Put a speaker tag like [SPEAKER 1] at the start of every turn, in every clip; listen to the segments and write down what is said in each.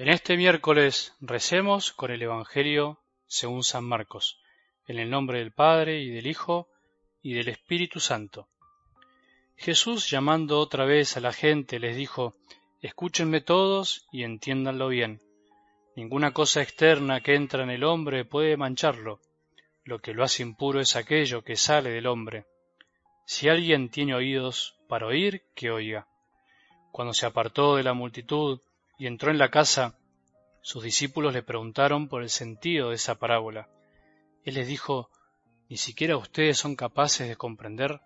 [SPEAKER 1] En este miércoles recemos con el Evangelio según San Marcos, en el nombre del Padre y del Hijo y del Espíritu Santo. Jesús llamando otra vez a la gente les dijo, Escúchenme todos y entiéndanlo bien. Ninguna cosa externa que entra en el hombre puede mancharlo. Lo que lo hace impuro es aquello que sale del hombre. Si alguien tiene oídos para oír, que oiga. Cuando se apartó de la multitud y entró en la casa, sus discípulos le preguntaron por el sentido de esa parábola. Él les dijo, ¿Ni siquiera ustedes son capaces de comprender?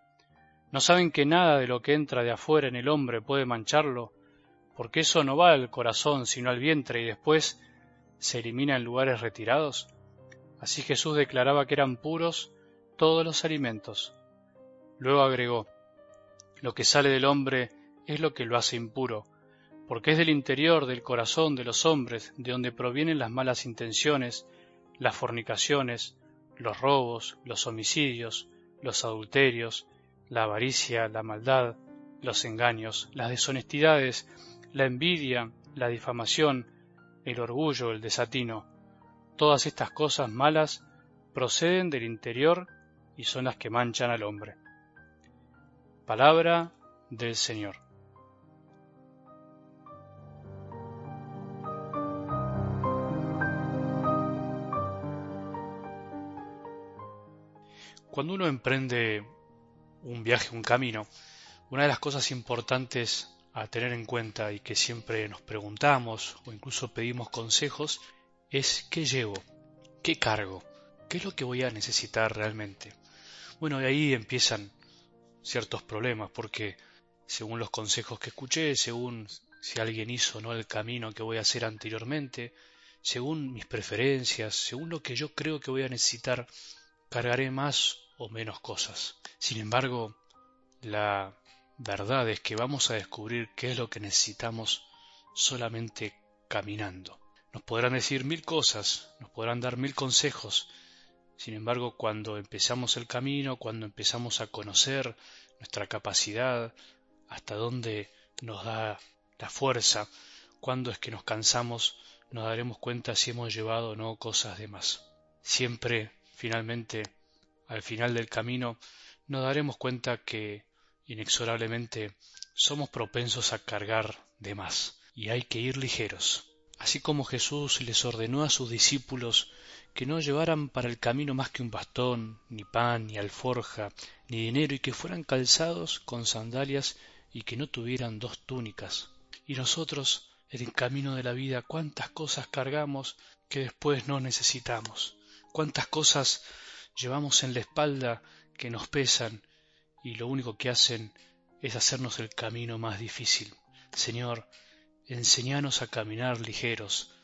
[SPEAKER 1] ¿No saben que nada de lo que entra de afuera en el hombre puede mancharlo? Porque eso no va al corazón sino al vientre y después se elimina en lugares retirados. Así Jesús declaraba que eran puros todos los alimentos. Luego agregó, lo que sale del hombre es lo que lo hace impuro, porque es del interior del corazón de los hombres de donde provienen las malas intenciones, las fornicaciones, los robos, los homicidios, los adulterios, la avaricia, la maldad, los engaños, las deshonestidades, la envidia, la difamación, el orgullo, el desatino. Todas estas cosas malas proceden del interior y son las que manchan al hombre. Palabra del Señor. Cuando uno emprende un viaje, un camino, una de las cosas importantes a tener en cuenta y que siempre nos preguntamos o incluso pedimos consejos es qué llevo, qué cargo, qué es lo que voy a necesitar realmente. Bueno, de ahí empiezan ciertos problemas, porque según los consejos que escuché, según si alguien hizo no el camino que voy a hacer anteriormente, según mis preferencias, según lo que yo creo que voy a necesitar, cargaré más o menos cosas. Sin embargo, la verdad es que vamos a descubrir qué es lo que necesitamos solamente caminando. Nos podrán decir mil cosas, nos podrán dar mil consejos, sin embargo, cuando empezamos el camino, cuando empezamos a conocer nuestra capacidad, hasta dónde nos da la fuerza, cuando es que nos cansamos, nos daremos cuenta si hemos llevado o no cosas de más. Siempre, finalmente, al final del camino, nos daremos cuenta que, inexorablemente, somos propensos a cargar de más, y hay que ir ligeros. Así como Jesús les ordenó a sus discípulos que no llevaran para el camino más que un bastón, ni pan, ni alforja, ni dinero, y que fueran calzados con sandalias y que no tuvieran dos túnicas. Y nosotros, en el camino de la vida, cuántas cosas cargamos que después no necesitamos, cuántas cosas llevamos en la espalda que nos pesan y lo único que hacen es hacernos el camino más difícil. Señor, enseñanos a caminar ligeros,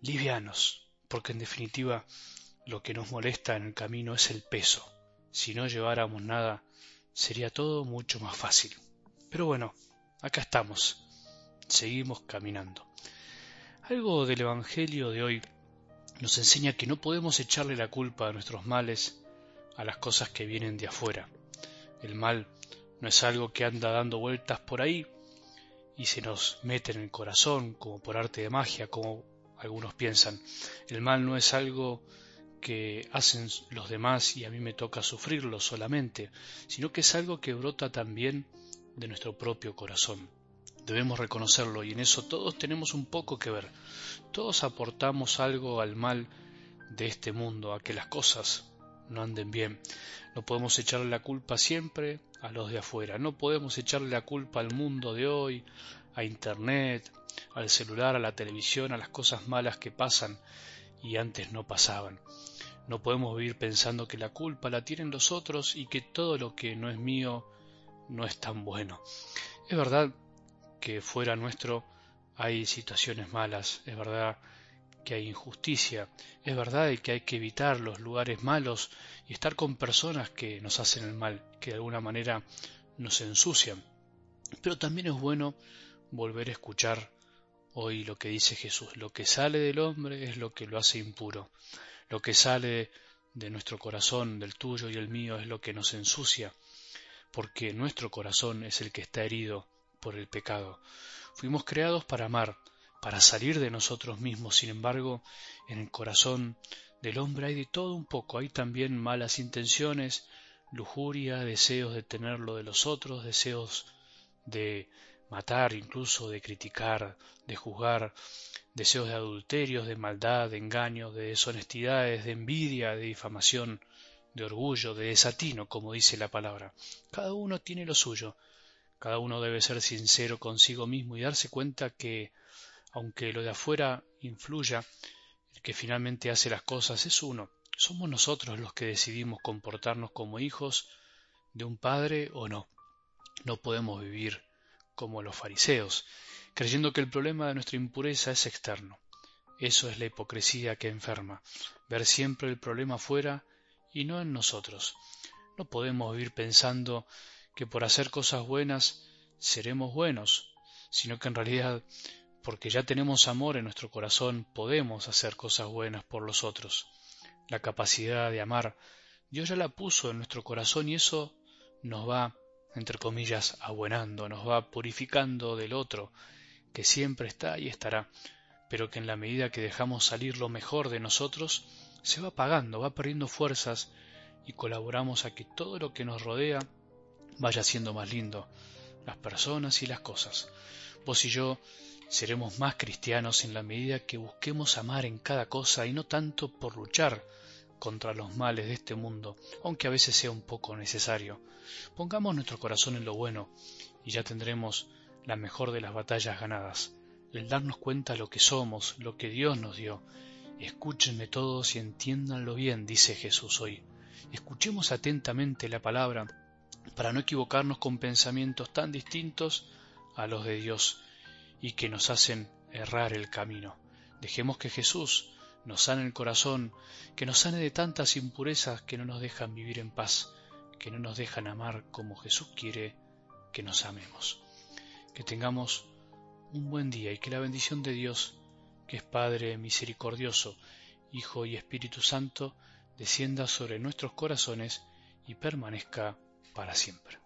[SPEAKER 1] livianos, porque en definitiva lo que nos molesta en el camino es el peso. Si no lleváramos nada, sería todo mucho más fácil. Pero bueno, acá estamos, seguimos caminando. Algo del Evangelio de hoy nos enseña que no podemos echarle la culpa a nuestros males a las cosas que vienen de afuera. El mal no es algo que anda dando vueltas por ahí y se nos mete en el corazón como por arte de magia, como algunos piensan. El mal no es algo que hacen los demás y a mí me toca sufrirlo solamente, sino que es algo que brota también de nuestro propio corazón. Debemos reconocerlo y en eso todos tenemos un poco que ver. Todos aportamos algo al mal de este mundo, a que las cosas no anden bien. No podemos echarle la culpa siempre a los de afuera, no podemos echarle la culpa al mundo de hoy, a Internet, al celular, a la televisión, a las cosas malas que pasan y antes no pasaban. No podemos vivir pensando que la culpa la tienen los otros y que todo lo que no es mío no es tan bueno. Es verdad que fuera nuestro hay situaciones malas, es verdad que hay injusticia, es verdad que hay que evitar los lugares malos y estar con personas que nos hacen el mal, que de alguna manera nos ensucian. Pero también es bueno volver a escuchar hoy lo que dice Jesús. Lo que sale del hombre es lo que lo hace impuro. Lo que sale de nuestro corazón, del tuyo y el mío, es lo que nos ensucia, porque nuestro corazón es el que está herido por el pecado. Fuimos creados para amar, para salir de nosotros mismos. Sin embargo, en el corazón del hombre hay de todo un poco. Hay también malas intenciones, lujuria, deseos de tener lo de los otros, deseos de matar, incluso de criticar, de juzgar, deseos de adulterios, de maldad, de engaños, de deshonestidades, de envidia, de difamación, de orgullo, de desatino, como dice la palabra. Cada uno tiene lo suyo. Cada uno debe ser sincero consigo mismo y darse cuenta que, aunque lo de afuera influya, el que finalmente hace las cosas es uno. Somos nosotros los que decidimos comportarnos como hijos de un padre o no. No podemos vivir como los fariseos, creyendo que el problema de nuestra impureza es externo. Eso es la hipocresía que enferma, ver siempre el problema fuera y no en nosotros. No podemos vivir pensando que por hacer cosas buenas seremos buenos, sino que en realidad, porque ya tenemos amor en nuestro corazón, podemos hacer cosas buenas por los otros. La capacidad de amar, Dios ya la puso en nuestro corazón y eso nos va entre comillas, abuenando, nos va purificando del otro, que siempre está y estará, pero que en la medida que dejamos salir lo mejor de nosotros, se va apagando, va perdiendo fuerzas y colaboramos a que todo lo que nos rodea vaya siendo más lindo, las personas y las cosas. Vos y yo seremos más cristianos en la medida que busquemos amar en cada cosa y no tanto por luchar contra los males de este mundo, aunque a veces sea un poco necesario. Pongamos nuestro corazón en lo bueno y ya tendremos la mejor de las batallas ganadas, el darnos cuenta lo que somos, lo que Dios nos dio. Escúchenme todos y entiéndanlo bien, dice Jesús hoy. Escuchemos atentamente la palabra para no equivocarnos con pensamientos tan distintos a los de Dios y que nos hacen errar el camino. Dejemos que Jesús nos sane el corazón, que nos sane de tantas impurezas que no nos dejan vivir en paz, que no nos dejan amar como Jesús quiere que nos amemos. Que tengamos un buen día y que la bendición de Dios, que es Padre misericordioso, Hijo y Espíritu Santo, descienda sobre nuestros corazones y permanezca para siempre.